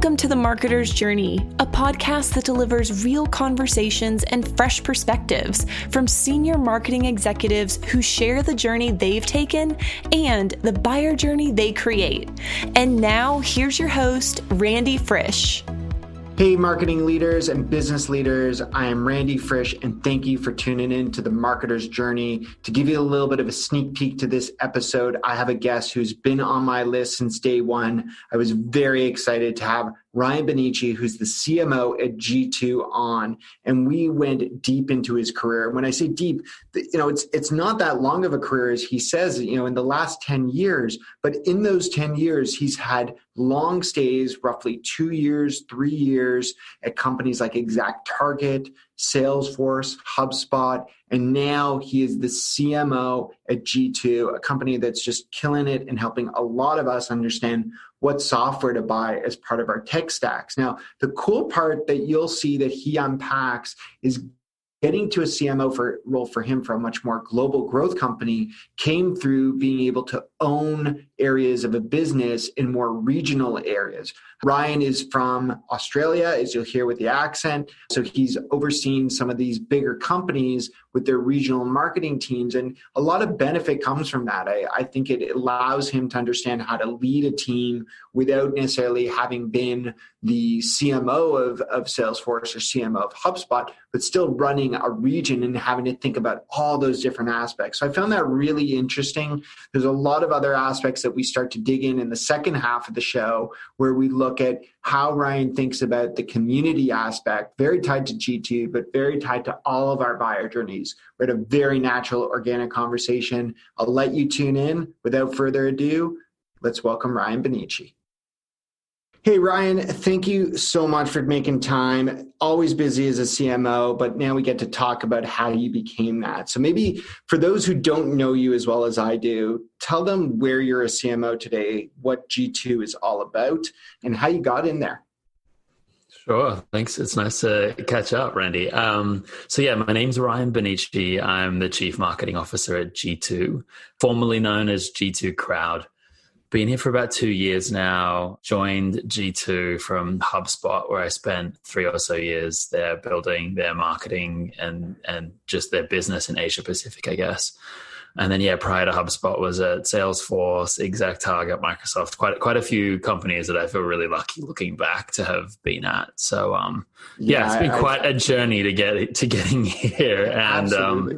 Welcome to The Marketer's Journey, a podcast that delivers real conversations and fresh perspectives from senior marketing executives who share the journey they've taken and the buyer journey they create. And now, here's your host, Randy Frisch. Hey, marketing leaders and business leaders. I am Randy Frisch, and thank you for tuning in to the Marketer's Journey. To give you a little bit of a sneak peek to this episode, I have a guest who's been on my list since day one. I was very excited to have Ryan Bonnici, who's the CMO at G2 on, and we went deep into his career. When I say deep, you know, it's it's not that long of a career as he says, you know, in the last 10 years, but in those 10 years, he's had long stays, roughly two years, three years at companies like Exact Target, Salesforce, HubSpot, and now he is the CMO at G2, a company that's just killing it and helping a lot of us understand what software to buy as part of our tech stacks. Now, the cool part that you'll see that he unpacks is getting to a CMO for role for him for a much more global growth company came through being able to own areas of a business in more regional areas. Ryan is from Australia, as you'll hear with the accent. So he's overseen some of these bigger companies with their regional marketing teams. And a lot of benefit comes from that. I, I think it allows him to understand how to lead a team without necessarily having been the CMO of, of Salesforce or CMO of HubSpot, but still running a region and having to think about all those different aspects. So I found that really interesting. There's a lot of other aspects that we start to dig in in the second half of the show where we look at how Ryan thinks about the community aspect, very tied to G2, but very tied to all of our buyer journeys. We're at a very natural, organic conversation. I'll let you tune in. Without further ado, let's welcome Ryan Bonnici. Hey, Ryan, thank you so much for making time. Always busy as a CMO, but now we get to talk about how you became that. So, maybe for those who don't know you as well as I do, tell them where you're a CMO today, what G2 is all about, and how you got in there. Sure. Thanks. It's nice to catch up, Randy. Um, so, yeah, my name's Ryan Bonnici. I'm the Chief Marketing Officer at G2, formerly known as G2 Crowd been here for about two years now. Joined G2 from HubSpot, where I spent three or so years there building their marketing and and just their business in Asia Pacific, I guess. And then yeah, prior to HubSpot was at Salesforce, Exact Target, Microsoft, quite quite a few companies that I feel really lucky looking back to have been at. So um, yeah, yeah it's been I, quite I, a journey to get to getting here, and um,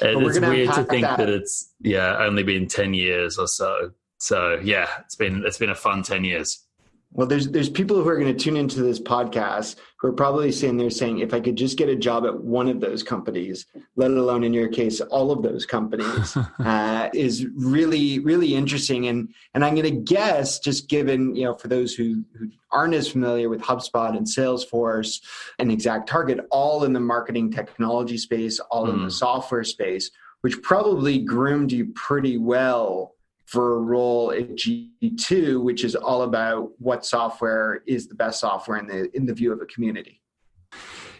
it, it's weird to think that. that it's yeah only been ten years or so so yeah, it's been it's been a fun ten years. Well, there's there's people who are going to tune into this podcast who are probably sitting there saying, if I could just get a job at one of those companies, let alone in your case, all of those companies, uh, is really really interesting. And and I'm going to guess, just given you know, for those who who aren't as familiar with HubSpot and Salesforce and Exact Target, all in the marketing technology space, all mm. in the mm. software space, which probably groomed you pretty well for a role at G2, which is all about what software is the best software in the in the view of a community.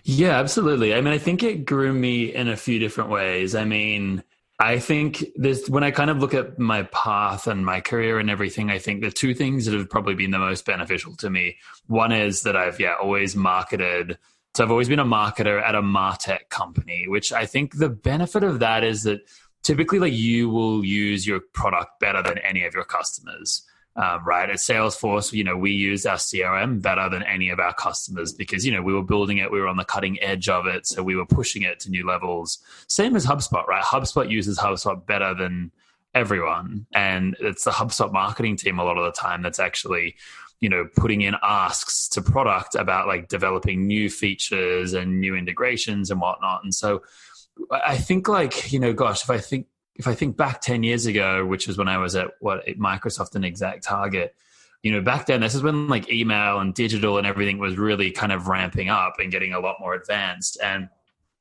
Yeah, absolutely. I mean, I think it grew me in a few different ways. I mean, I think this when I kind of look at my path and my career and everything, I think the two things that have probably been the most beneficial to me. One is that I've yeah always marketed. So I've always been a marketer at a Martech company, which I think the benefit of that is that typically like you will use your product better than any of your customers um, right? At salesforce you know we use our crm better than any of our customers because you know we were building it we were on the cutting edge of it so we were pushing it to new levels. Same as hubspot right? Hubspot uses hubspot better than everyone and it's the hubspot marketing team a lot of the time that's actually you know putting in asks to product about like developing new features and new integrations and whatnot. And so I think like you know, gosh, if I think if I think back ten years ago, which was when I was at what Microsoft and Exact Target, you know, back then this is when like email and digital and everything was really kind of ramping up and getting a lot more advanced. And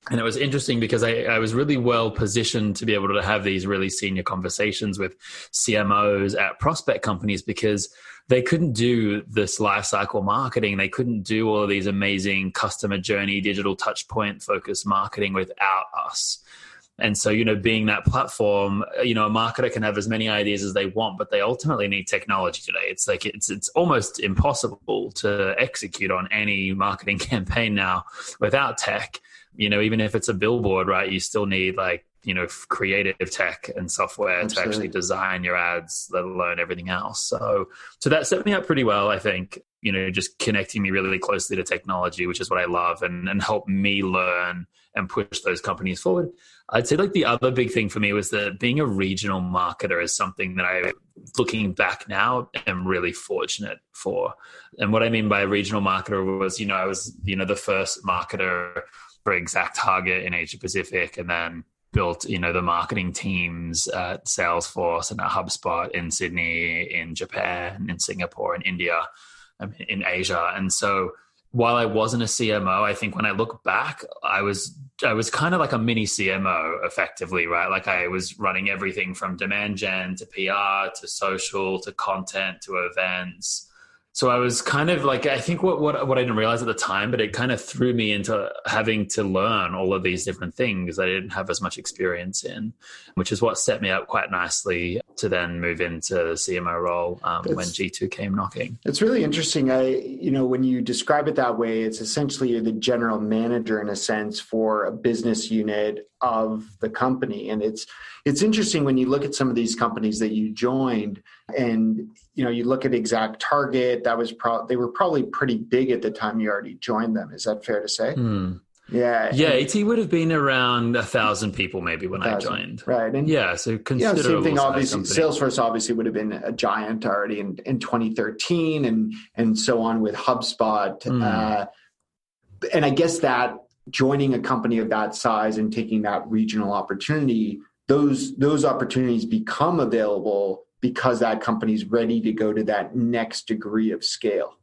and it was interesting because I, I, was really well positioned to be able to have these really senior conversations with CMOs at prospect companies because they couldn't do this lifecycle marketing. They couldn't do all of these amazing customer journey, digital touch point focused marketing without us. And so, you know, being that platform, you know, a marketer can have as many ideas as they want, but they ultimately need technology today. It's like it's it's almost impossible to execute on any marketing campaign now without tech. You know, even if it's a billboard, right? You still need like you know creative tech and software Absolutely. to actually design your ads let alone everything else so so that set me up pretty well i think you know just connecting me really closely to technology which is what i love and and help me learn and push those companies forward i'd say like the other big thing for me was that being a regional marketer is something that i looking back now am really fortunate for and what i mean by a regional marketer was you know i was you know the first marketer for ExactTarget in asia pacific and then built you know the marketing teams at Salesforce and at HubSpot in Sydney, in Japan, in Singapore, in India, in Asia, and so while I wasn't a CMO, I think when I look back, I was I was kind of like a mini CMO, effectively, right? Like I was running everything from demand gen to PR to social to content to events so I was kind of like I think what, what what I didn't realize at the time, but it kind of threw me into having to learn all of these different things I didn't have as much experience in, which is what set me up quite nicely to then move into the CMO role um, when G two came knocking. It's really interesting. I you know when you describe it that way, it's essentially you're the general manager in a sense for a business unit of the company, and it's it's interesting when you look at some of these companies that you joined and you know you look at exact target that was pro- they were probably pretty big at the time you already joined them is that fair to say mm. yeah yeah and, it would have been around a thousand people maybe when i joined right and yeah so yeah same thing obviously company. salesforce obviously would have been a giant already in, in 2013 and and so on with hubspot mm. uh, and i guess that joining a company of that size and taking that regional opportunity those those opportunities become available because that company's ready to go to that next degree of scale.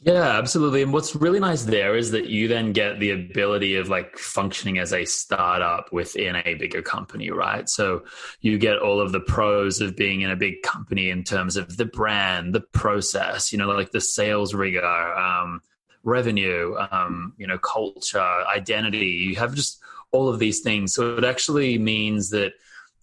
Yeah, absolutely. And what's really nice there is that you then get the ability of like functioning as a startup within a bigger company, right? So you get all of the pros of being in a big company in terms of the brand, the process, you know, like the sales rigor, um, revenue, um, you know, culture, identity. You have just all of these things. So it actually means that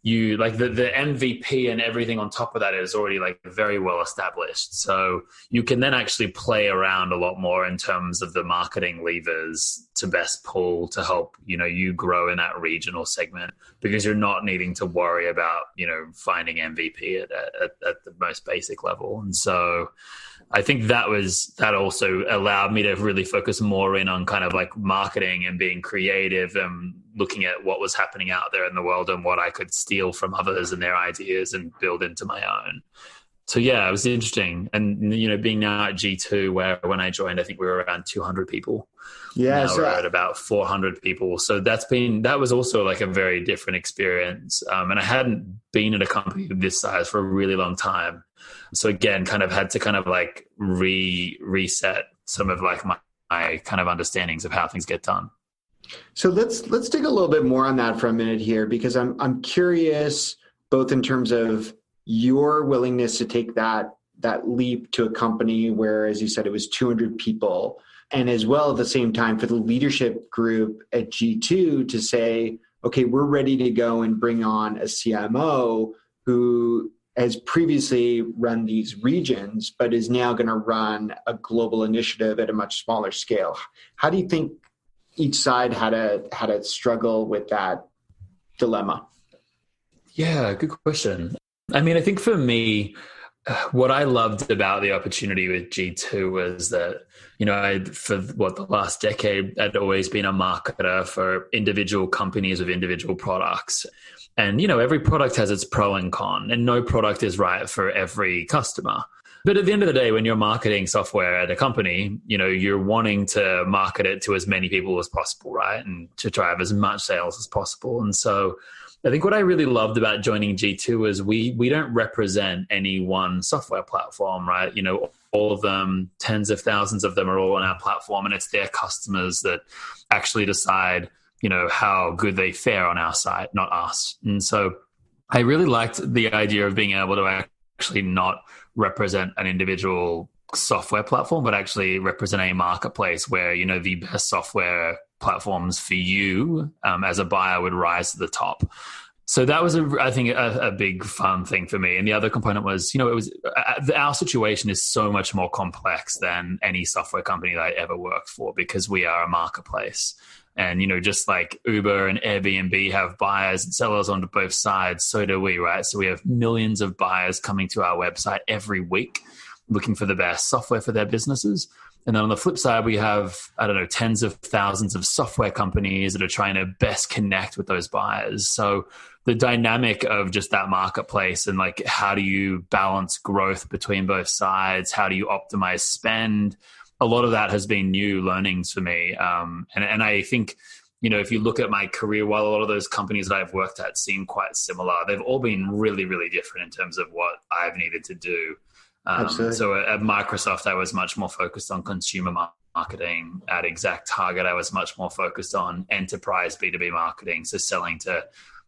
you like the, the MVP and everything on top of that is already like very well established. So you can then actually play around a lot more in terms of the marketing levers to best pull to help, you know, you grow in that regional segment because you're not needing to worry about, you know, finding MVP at, at, at the most basic level. And so I think that was that also allowed me to really focus more in on kind of like marketing and being creative and looking at what was happening out there in the world and what I could steal from others and their ideas and build into my own. So yeah, it was interesting. And you know, being now at G2 where when I joined I think we were around 200 people. Yeah, now so we're at about 400 people. So that's been that was also like a very different experience. Um, and I hadn't been at a company this size for a really long time so again kind of had to kind of like re reset some of like my, my kind of understandings of how things get done so let's let's dig a little bit more on that for a minute here because i'm i'm curious both in terms of your willingness to take that that leap to a company where as you said it was 200 people and as well at the same time for the leadership group at G2 to say okay we're ready to go and bring on a CMO who has previously run these regions, but is now going to run a global initiative at a much smaller scale. How do you think each side had to had to struggle with that dilemma? Yeah, good question. I mean, I think for me, uh, what I loved about the opportunity with G2 was that, you know, I, for what the last decade, I'd always been a marketer for individual companies with individual products. And, you know, every product has its pro and con, and no product is right for every customer. But at the end of the day, when you're marketing software at a company, you know, you're wanting to market it to as many people as possible, right? And to drive as much sales as possible. And so I think what I really loved about joining G2 is we we don't represent any one software platform, right? You know, all of them, tens of thousands of them are all on our platform and it's their customers that actually decide you know how good they fare on our site not us and so i really liked the idea of being able to actually not represent an individual software platform, but actually represent a marketplace where you know the best software platforms for you um, as a buyer would rise to the top. So that was, a, I think, a, a, big fun thing for me. And the other component was, you know, it was uh, our situation is so much more complex than any software company that I ever worked for because we are a marketplace. And, you know, just like Uber and Airbnb have buyers and sellers on both sides, so do we, right? So we have millions of buyers coming to our website every week looking for the best software for their businesses. And then on the flip side, we have, I don't know, tens of thousands of software companies that are trying to best connect with those buyers. So the dynamic of just that marketplace and like how do you balance growth between both sides? How do you optimize spend? A lot of that has been new learnings for me. Um, and, and I think, you know, if you look at my career, while a lot of those companies that I've worked at seem quite similar, they've all been really, really different in terms of what I've needed to do. Um, so at, Microsoft, I was much more focused on consumer marketing. At Exact Target, I was much more focused on enterprise B2B marketing, so selling to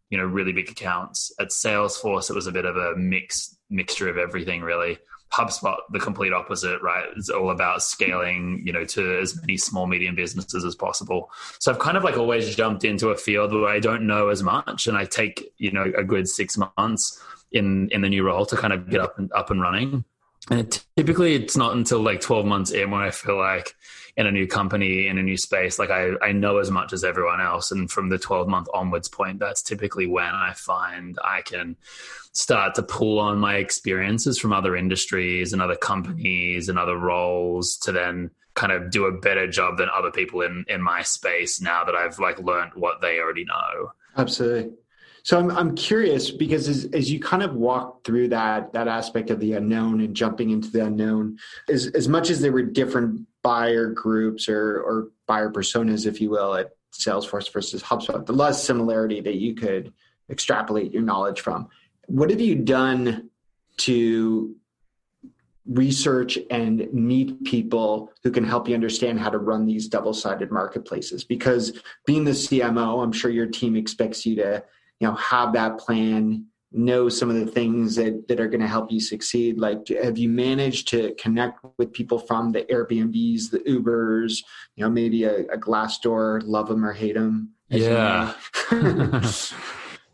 you know really big accounts. At Salesforce, it was a bit of a mix mixture of everything, really. HubSpot, the complete opposite, right? It's all about scaling, you know, to as many small, medium businesses as possible. So I've kind of like always jumped into a field where I don't know as much, and I take, you know, a good six months in in the new role to kind of get up and up and running. And it, typically, it's not until like 12 months in when I feel like in a new company, in a new space, like I, I know as much as everyone else. And from the 12 month onwards point, that's typically when I find I can start to pull on my experiences from other industries and other companies and other roles to then kind of do a better job than other people in, in my space now that I've like learned what they already know. Absolutely. So I'm I'm curious because as, as you kind of walk through that that aspect of the unknown and jumping into the unknown, as as much as there were different buyer groups or or buyer personas, if you will, at Salesforce versus HubSpot, the less similarity that you could extrapolate your knowledge from. What have you done to research and meet people who can help you understand how to run these double-sided marketplaces because being the CMO I'm sure your team expects you to you know have that plan know some of the things that, that are going to help you succeed? Like have you managed to connect with people from the airbnbs the ubers you know maybe a, a glassdoor love them or hate them yeah.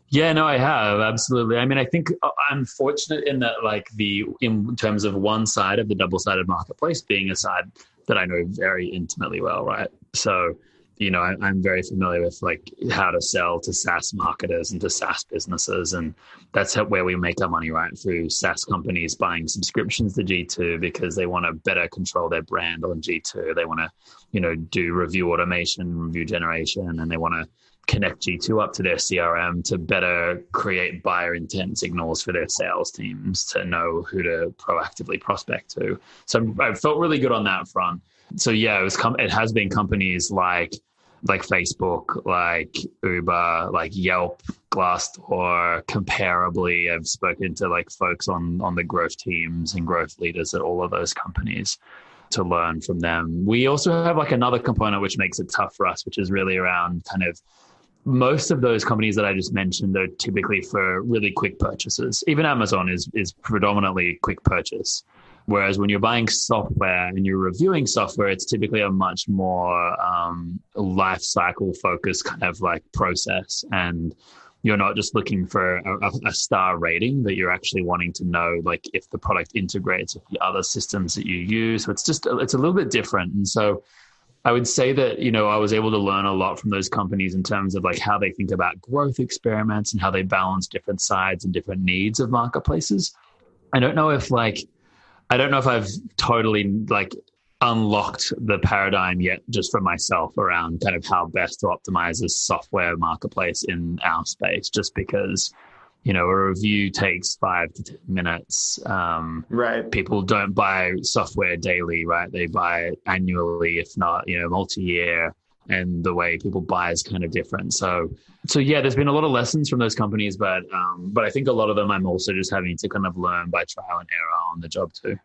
yeah no i have absolutely. I mean i think uh, i'm fortunate in that like the in terms of one side of the double-sided marketplace being a side that i know very intimately well right? So you know, I, am very familiar with like how to sell to SaaS marketers and to SaaS businesses, and that's how, where we make our money, right? Through SaaS companies buying subscriptions to G2 because they want to better control their brand on G2. They want to, you know, do review automation, review generation, and they want to connect G2 up to their CRM to better create buyer intent signals for their sales teams to know who to proactively prospect to. So I felt really good on that front. So yeah, it was com- it has been companies like like Facebook, like Uber, like Yelp, Glassdoor, comparably. I've spoken to like folks on on the growth teams and growth leaders at all of those companies to learn from them. We also have like another component which makes it tough for us, which is really around kind of most of those companies that I just mentioned are typically for really quick purchases. Even Amazon is is predominantly quick purchase. Whereas when you're buying software and you're reviewing software, it's typically a much more um, life cycle focused kind of like process. And you're not just looking for a, a, star rating, but you're actually wanting to know like if the product integrates with the other systems that you use. So it's just it's a little bit different. And so I would say that you know I was able to learn a lot from those companies in terms of like how they think about growth experiments and how they balance different sides and different needs of marketplaces. I don't know if like I don't know if I've totally like unlocked the paradigm yet just for myself around kind of how best to optimize this software marketplace in our space just because you know a review takes five to ten minutes. Um, right. people don't buy software daily right? They buy it annually if not you know multi-year and the way people buy is kind of different so so yeah there's been a lot of lessons from those companies but um, but i think a lot of them i'm also just having to kind of learn by trial and error on the job too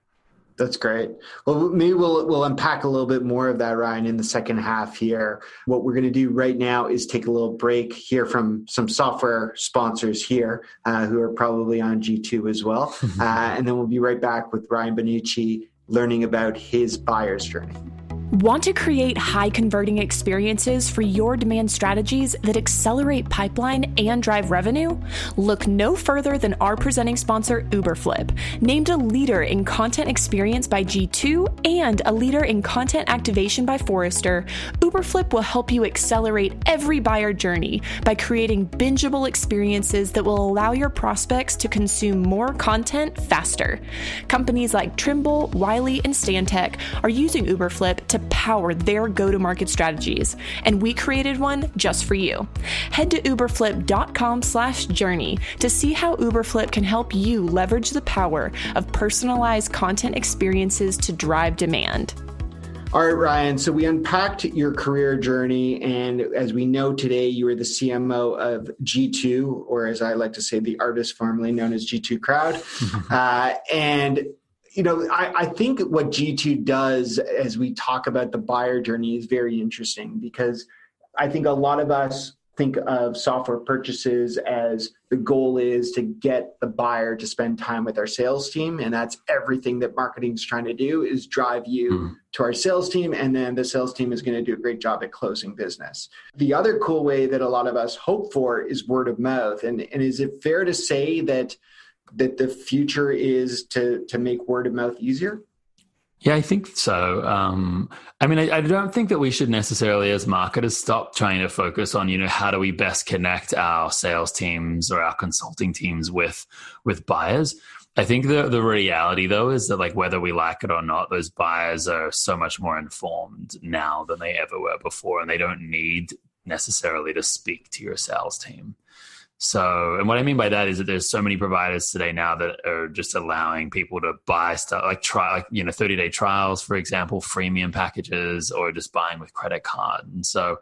that's great. Well, maybe we'll we'll unpack a little bit more of that, Ryan, in the second half here. What we're going to do right now is take a little break, hear from some software sponsors here uh, who are probably on G2 as well, uh, and then we'll be right back with Ryan Bonnici learning about his buyer's journey. Want to create high converting experiences for your demand strategies that accelerate pipeline and drive revenue? Look no further than our presenting sponsor, Uberflip, named a leader in content experience by G2 and a leader in content activation by Forrester. Uberflip will help you accelerate every buyer journey by creating bingeable experiences that will allow your prospects to consume more content faster. Companies like Trimble, Wiley, and Stantec are using Uberflip to power their go to market strategies, and we created one just for you. Head to uberflip.com slash journey to see how Uberflip can help you leverage the power of personalized content experiences to drive demand. All right, Ryan. So we unpacked your career journey. And as we know today, you are the CMO of G2, or as I like to say, the artist formerly known as G2 Crowd. uh, and you know, I, I, think what G2 does as we talk about the buyer journey is very interesting because I think a lot of us think of software purchases as the goal is to get the buyer to spend time with our sales team. And that's everything that marketing is trying to do is drive you mm. to our sales team. And then the sales team is going to do a great job at closing business. The other cool way that a lot of us hope for is word of mouth. And, and is it fair to say that that the future is to to make word of mouth easier? Yeah, I think so. Um, I mean, I, I, don't think that we should necessarily, as marketers, stop trying to focus on, you know, how do we best connect our sales teams or our consulting teams with with buyers. I think the the reality though is that like whether we like it or not, those buyers are so much more informed now than they ever were before, and they don't need necessarily to speak to your sales team. So, and what I mean by that is that there's so many providers today now that are just allowing people to buy stuff like try, like, you know, 30 day trials, for example, freemium packages, or just buying with credit card. And so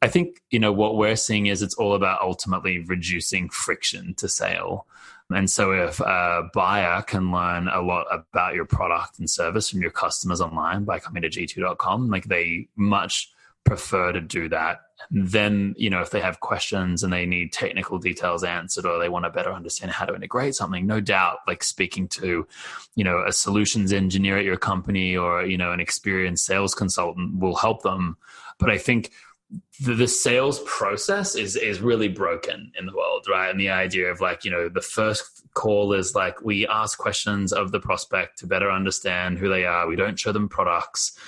I think, you know, what we're seeing is it's all about ultimately reducing friction to sale. And so if a buyer can learn a lot about your product and service from your customers online by coming to g2.com, like they much prefer to do that. Then you know if they have questions and they need technical details answered or they want to better understand how to integrate something no doubt like speaking to you know a solutions engineer at your company or you know an experienced sales consultant will help them. But i think the, the sales process is is really broken in the world right? And the idea of like you know the first call is like we ask questions of the prospect to better understand who they are. We don't show them products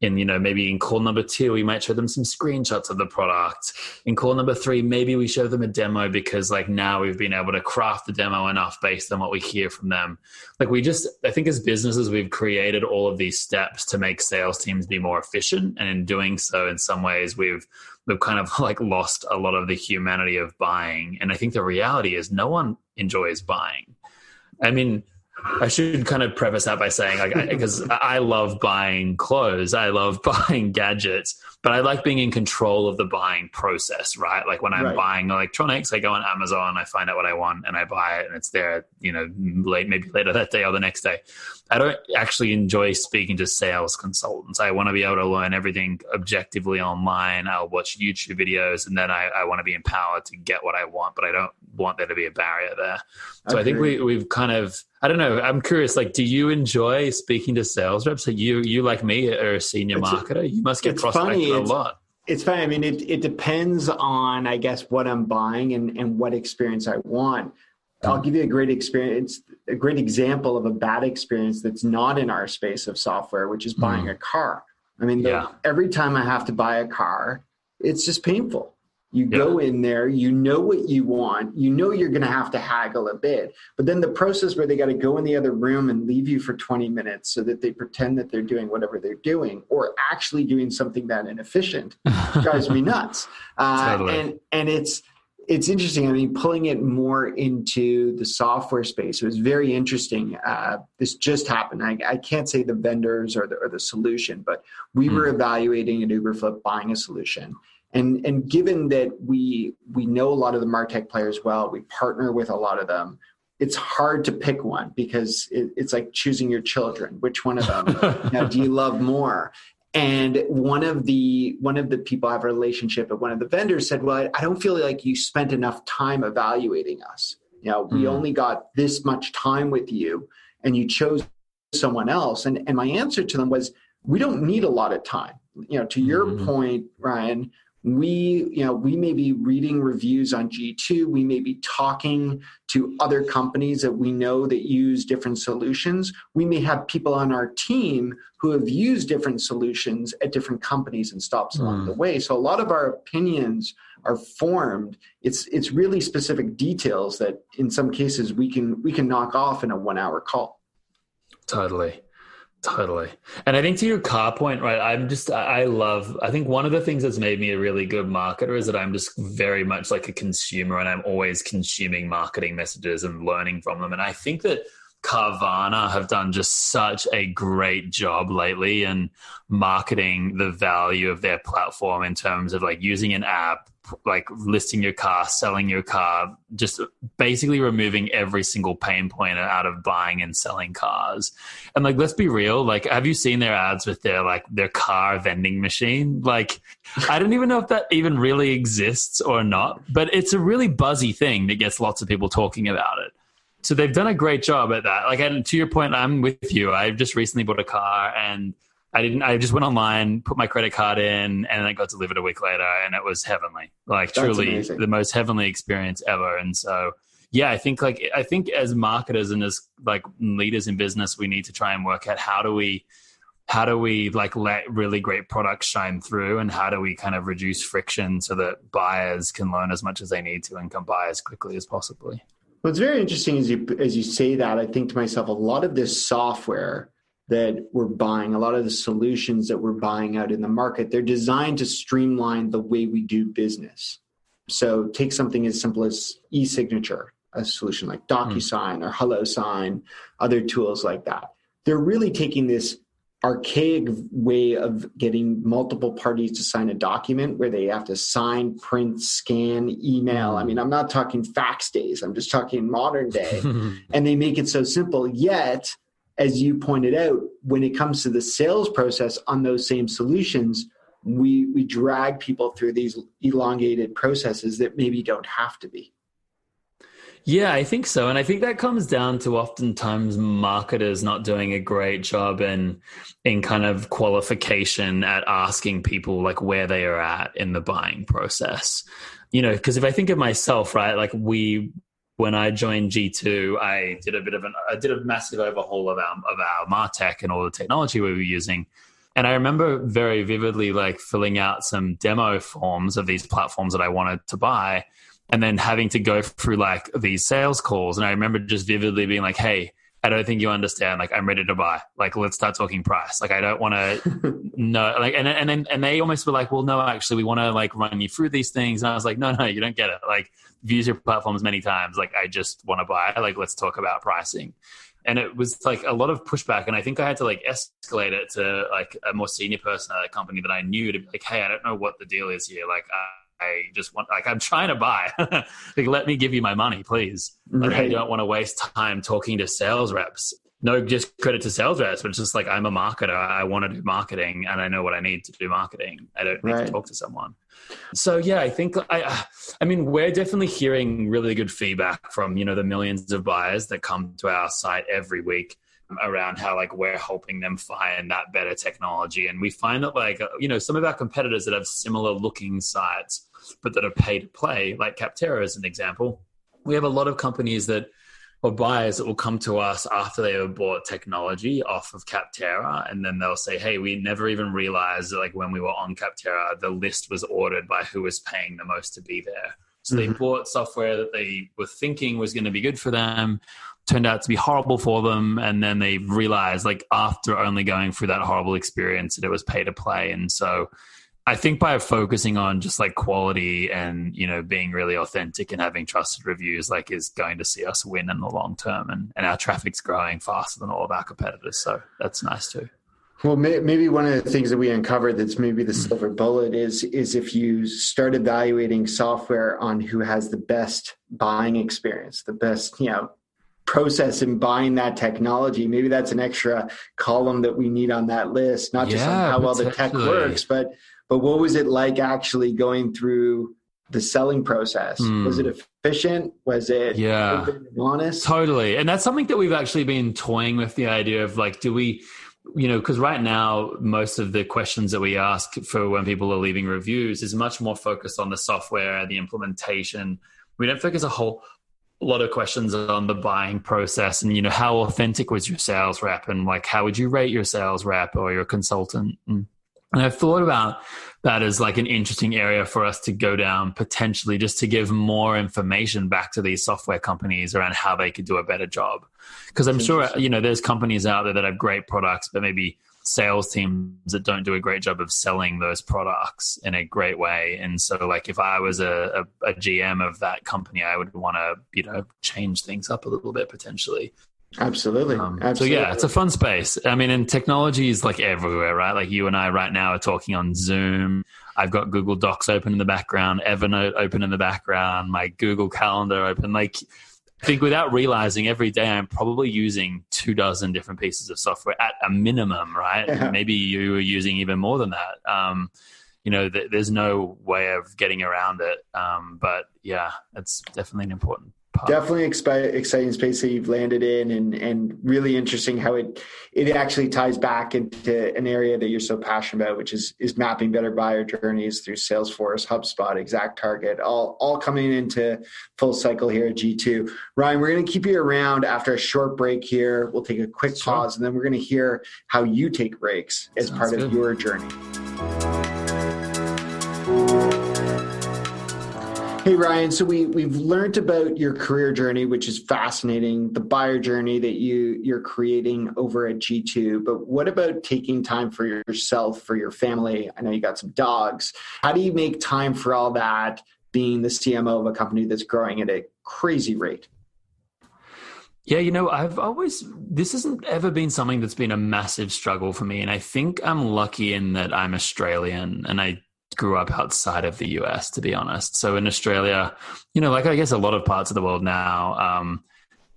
in you know maybe in call number two we might show them some screenshots of the product. In call number three maybe we show them a demo because like now we've been able to craft the demo enough based on what we hear from them. Like we just i think as businesses we've created all of these steps to make sales teams be more efficient. And in doing so in some ways we've we've kind of like lost a lot of the humanity of buying. And i think the reality is no one enjoys buying. I mean I should kind of preface that by saying, like, because I, I, love buying clothes, I love buying gadgets, but I like being in control of the buying process, right? Like when I'm right. buying electronics, I go on Amazon, I find out what I want, and I buy it, and it's there, you know, late maybe later that day or the next day. I don't actually enjoy speaking to sales consultants. I want to be able to learn everything objectively online. I'll watch YouTube videos, and then I, I want to be empowered to get what I want, but I don't want there to be a barrier there. So I, I think we, we've kind of I don't know. I'm curious. Like, do you enjoy speaking to sales reps? Like you, you like me, are a senior it's, marketer. You must get prospected a lot. It's funny. I mean, it it depends on, I guess, what I'm buying and and what experience I want. I'll give you a great experience, a great example of a bad experience that's not in our space of software, which is buying mm. a car. I mean, yeah. the, every time I have to buy a car, it's just painful. You yeah. go in there, you know what you want, you know you're going to have to haggle a bit. But then the process where they got to go in the other room and leave you for 20 minutes so that they pretend that they're doing whatever they're doing or actually doing something that inefficient drives me nuts. Uh, totally. And and it's it's interesting. I mean, pulling it more into the software space it was very interesting. Uh, this just happened. I, I, can't say the vendors or the, or the solution, but we mm. were evaluating at Uberflip buying a solution, and and given that we we know a lot of the martech players well we partner with a lot of them it's hard to pick one because it, it's like choosing your children which one of them you know, do you love more and one of the one of the people i have a relationship with one of the vendors said well i don't feel like you spent enough time evaluating us you know we mm. only got this much time with you and you chose someone else? And, and my answer to them was, we don't need a lot of time. You know, to your mm-hmm. point, Ryan, we you know we may be reading reviews on g2 we may be talking to other companies that we know that use different solutions. We may have people on our team who have used different solutions at different companies and stops along mm. the way. So a lot of our opinions are formed. It's it's really specific details that in some cases we can we can knock off in a one hour call. Totally Totally. And I think to your car point, right, I'm just, I love, I think one of the things that's made me a really good marketer is that I'm just very much like a consumer and I'm always consuming marketing messages and learning from them. And I think that Carvana have done just such a great job lately in marketing the value of their platform in terms of like using an app, like listing your car, selling your car, just basically removing every single pain point out of buying and selling cars. And like, let's be real. Like, have you seen their ads with their like their car vending machine? Like, I don't even know if that even really exists or not, but it's a really buzzy thing that gets lots of people talking about it. So they've done a great job at that. Like, and to your point, I'm with you. I've just recently bought a car and I didn't. I just went online, put my credit card in, and then it got delivered a week later, and it was heavenly. Like That's truly, amazing. the most heavenly experience ever. And so, yeah, I think like I think as marketers and as like leaders in business, we need to try and work out how do we how do we like let really great products shine through and how do we kind of reduce friction so that buyers can learn as much as they need to and can buy as quickly as possibly well it's very interesting as you as you say that i think to myself a lot of this software that we're buying, a lot of the solutions that we're buying out in the market, they're designed to streamline the way we do business. So take something as simple as e-signature, a solution like DocuSign mm. or HelloSign, other tools like that. They're really taking this archaic way of getting multiple parties to sign a document where they have to sign, print, scan, email. I mean, I'm not talking fax days, I'm just talking modern day. and they make it so simple, yet as you pointed out, when it comes to the sales process on those same solutions, we we drag people through these elongated processes that maybe don't have to be. Yeah, I think so. And I think that comes down to oftentimes marketers not doing a great job in in kind of qualification at asking people like where they are at in the buying process. You know, because if I think of myself, right, like we when I joined G2, I did a bit of an I did a massive overhaul of our of our Martech and all the technology we were using. And I remember very vividly like filling out some demo forms of these platforms that I wanted to buy and then having to go through like these sales calls. And I remember just vividly being like, hey, I don't think you understand. Like, I'm ready to buy. Like, let's start talking price. Like, I don't want to know. Like, and and then and they almost were like, well, no, actually, we want to like run you through these things. And I was like, no, no, you don't get it. Like, use your platforms many times. Like, I just want to buy. Like, let's talk about pricing. And it was like a lot of pushback, and I think I had to like escalate it to like a more senior person at a company that I knew to be like, hey, I don't know what the deal is here. Like, I just want like I'm trying to buy. like let me give you my money, please. Like right. I don't want to waste time talking to sales reps. No, just credit to sales reps, but it's just like I'm a marketer. I want to do marketing, and I know what I need to do marketing. I don't need right. to talk to someone. So yeah, I think I, I mean, we're definitely hearing really good feedback from you know the millions of buyers that come to our site every week around how like we're helping them find that better technology and we find that like you know some of our competitors that have similar looking sites but that are pay to play, like Capterra as an example. We have a lot of companies that or buyers that will come to us after they have bought technology off of Capterra, and then they'll say, "Hey, we never even realized that, like when we were on Capterra, the list was ordered by who was paying the most to be there." So mm-hmm. they bought software that they were thinking was going to be good for them, turned out to be horrible for them, and then they realized, like after only going through that horrible experience, that it was pay to play, and so I think by focusing on just like quality and you know being really authentic and having trusted reviews, like is going to see us win in the long term, and and our traffic's growing faster than all of our competitors, so that's nice too. Well, maybe one of the things that we uncovered that's maybe the mm. silver bullet is is if you start evaluating software on who has the best buying experience, the best you know process in buying that technology. Maybe that's an extra column that we need on that list, not just yeah, on how well the tech works, but but what was it like actually going through the selling process? Mm. Was it efficient? Was it yeah honest? Totally, and that's something that we've actually been toying with the idea of like, do we? You know, because right now, most of the questions that we ask for when people are leaving reviews is much more focused on the software, the implementation. We don't focus a whole a lot of questions on the buying process and you know how authentic was your sales rep and like how would you rate your sales rep or your consultant? And, and i've thought about that as like an interesting area for us to go down potentially just to give more information back to these software companies around how they could do a better job. Because i'm sure you know there's companies out there that have great products but maybe sales teams that don't do a great job of selling those products in a great way. And so, like, if I was a, a, a GM of that company, I would want to, you know, change things up a little bit potentially. Absolutely. Um, Absolutely. So yeah, it's a fun space. I mean, and technology is like everywhere, right? Like you and I right now are talking on Zoom. I've got Google Docs open in the background, Evernote open in the background, my Google Calendar open. Like think without realizing every day I'm probably using two dozen different pieces of software at a minimum, right? Yeah. Maybe you are using even more than that. Um, you know, th- there's no way of getting around it. Um, but yeah, it's definitely an important definitely exciting space that you've landed in and and really interesting how it it actually ties back into an area that you're so passionate about which is is mapping better buyer journeys through salesforce hubspot ExactTarget all all coming into full cycle here at g2 ryan we're going to keep you around after a short break here we'll take a quick sure. pause and then we're going to hear how you take breaks as Sounds part good. of your journey Hey Ryan, so we we've learned about your career journey, which is fascinating, the buyer journey that you you're creating over at G2. But what about taking time for yourself, for your family? I know you got some dogs. How do you make time for all that being the CMO of a company that's growing at a crazy rate? Yeah, you know, I've always, this hasn't ever been something that's been a massive struggle for me. And I think I'm lucky in that I'm Australian and I grew up outside of the US, to be honest. So in Australia, you know, like I guess a lot of parts of the world now, um,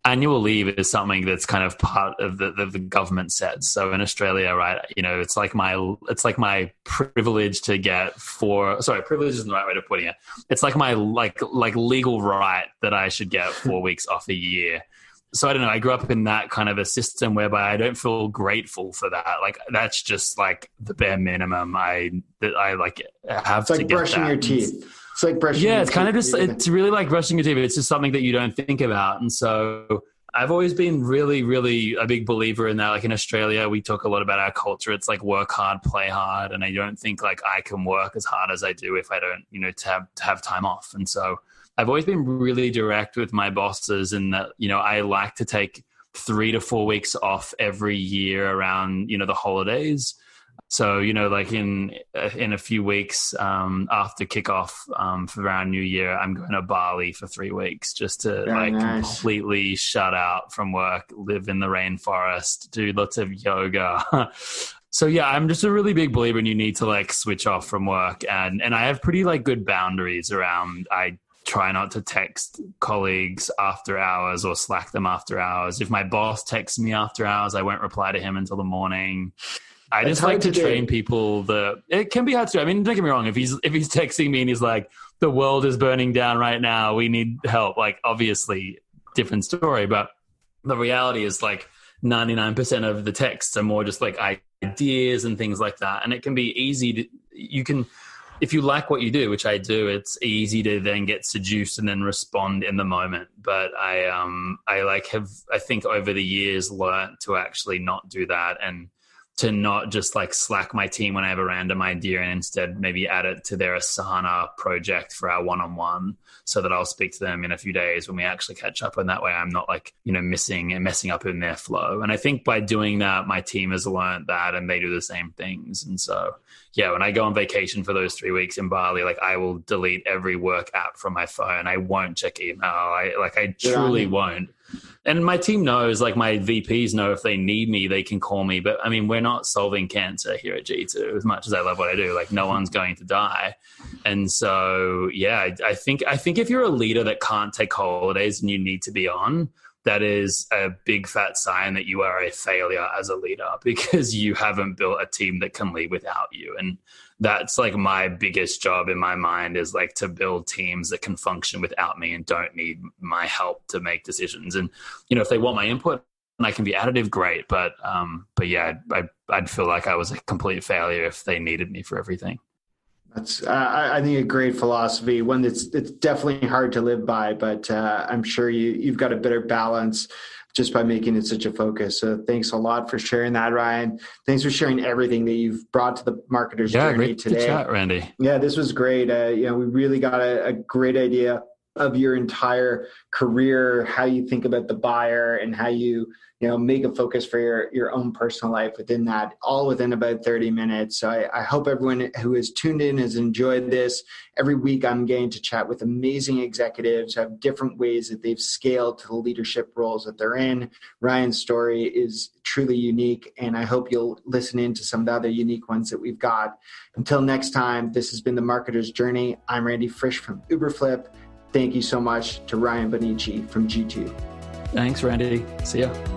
annual leave is something that's kind of part of the, the, the, government sets. So in Australia, right, you know, it's like my it's like my privilege to get four. Sorry, privilege isn't the right way of putting it. It's like my like like legal right that I should get four weeks off a year so I don't know. I grew up in that kind of a system whereby I don't feel grateful for that. Like that's just like the bare minimum. I that I like have it's like brushing that. your teeth. It's like brushing. Yeah, it's kind of just. It's really like brushing your teeth. It's just something that you don't think about, and so I've always been really, really a big believer in that. Like in Australia, we talk a lot about our culture. It's like work hard, play hard, and I don't think like I can work as hard as I do if I don't, you know, to have to have time off. And so I've always been really direct with my bosses in that, you know, I like to take three to four weeks off every year around, you know, the holidays. So, you know, like in in a few weeks um, after kickoff um, for around New Year, I'm going to Bali for three weeks just to Very like nice. completely shut out from work, live in the rainforest, do lots of yoga. so yeah, I'm just a really big believer in you need to like switch off from work, and and I have pretty like good boundaries around. I try not to text colleagues after hours or slack them after hours. If my boss texts me after hours, I won't reply to him until the morning. I just like to, to train people that it can be hard to. I mean, don't get me wrong. If he's if he's texting me and he's like, "The world is burning down right now. We need help." Like, obviously, different story. But the reality is, like, ninety nine percent of the texts are more just like ideas and things like that. And it can be easy to you can if you like what you do, which I do, it's easy to then get seduced and then respond in the moment. But I, um, I like have, I think over the years learned to actually not do that and to not just like slack my team when I have a random idea and instead maybe add it to their Asana project for our one on one so that I'll speak to them in a few days when we actually catch up. And that way I'm not like, you know, missing and messing up in their flow. And I think by doing that, my team has learned that and they do the same things. And so, yeah, when I go on vacation for those three weeks in Bali, like I will delete every work app from my phone. I won't check email. I like, I truly won't and my team knows, like my VPs know if they need me, they can call me. But I mean, we're not solving cancer here at G2 as much as I love what I do. Like no one's going to die. And so, yeah, I, I think, I think if you're a leader that can't take holidays and you need to be on, that is a big fat sign that you are a failure as a leader because you haven't built a team that can lead without you. And that's like my biggest job in my mind is like to build teams that can function without me and don't need my help to make decisions. And, you know, if they want my input, and I can be additive, great. But um, but yeah, I'd, I'd feel like I was a complete failure if they needed me for everything. That's uh, I think a great philosophy, one that's it's definitely hard to live by, but uh, I'm sure you you've got a better balance just by making it such a focus. So thanks a lot for sharing that, Ryan. Thanks for sharing everything that you've brought to the marketer's yeah, journey great today. To chat, Randy. Yeah, this was great. Uh, you know, we really got a, a great idea of your entire career, how you think about the buyer and how you you know make a focus for your your own personal life within that all within about 30 minutes. So I, I, hope everyone who has tuned in has enjoyed this. Every week i'm getting to chat with amazing executives who have different ways that they've scaled to the leadership roles that they're in. Ryan's story is truly unique and i hope you'll listen in to some of the other unique ones that we've got. Until next time this has been the marketer's journey. I'm randy frisch from uberflip. Thank you so much to ryan bonnici from g2 thanks randy. See ya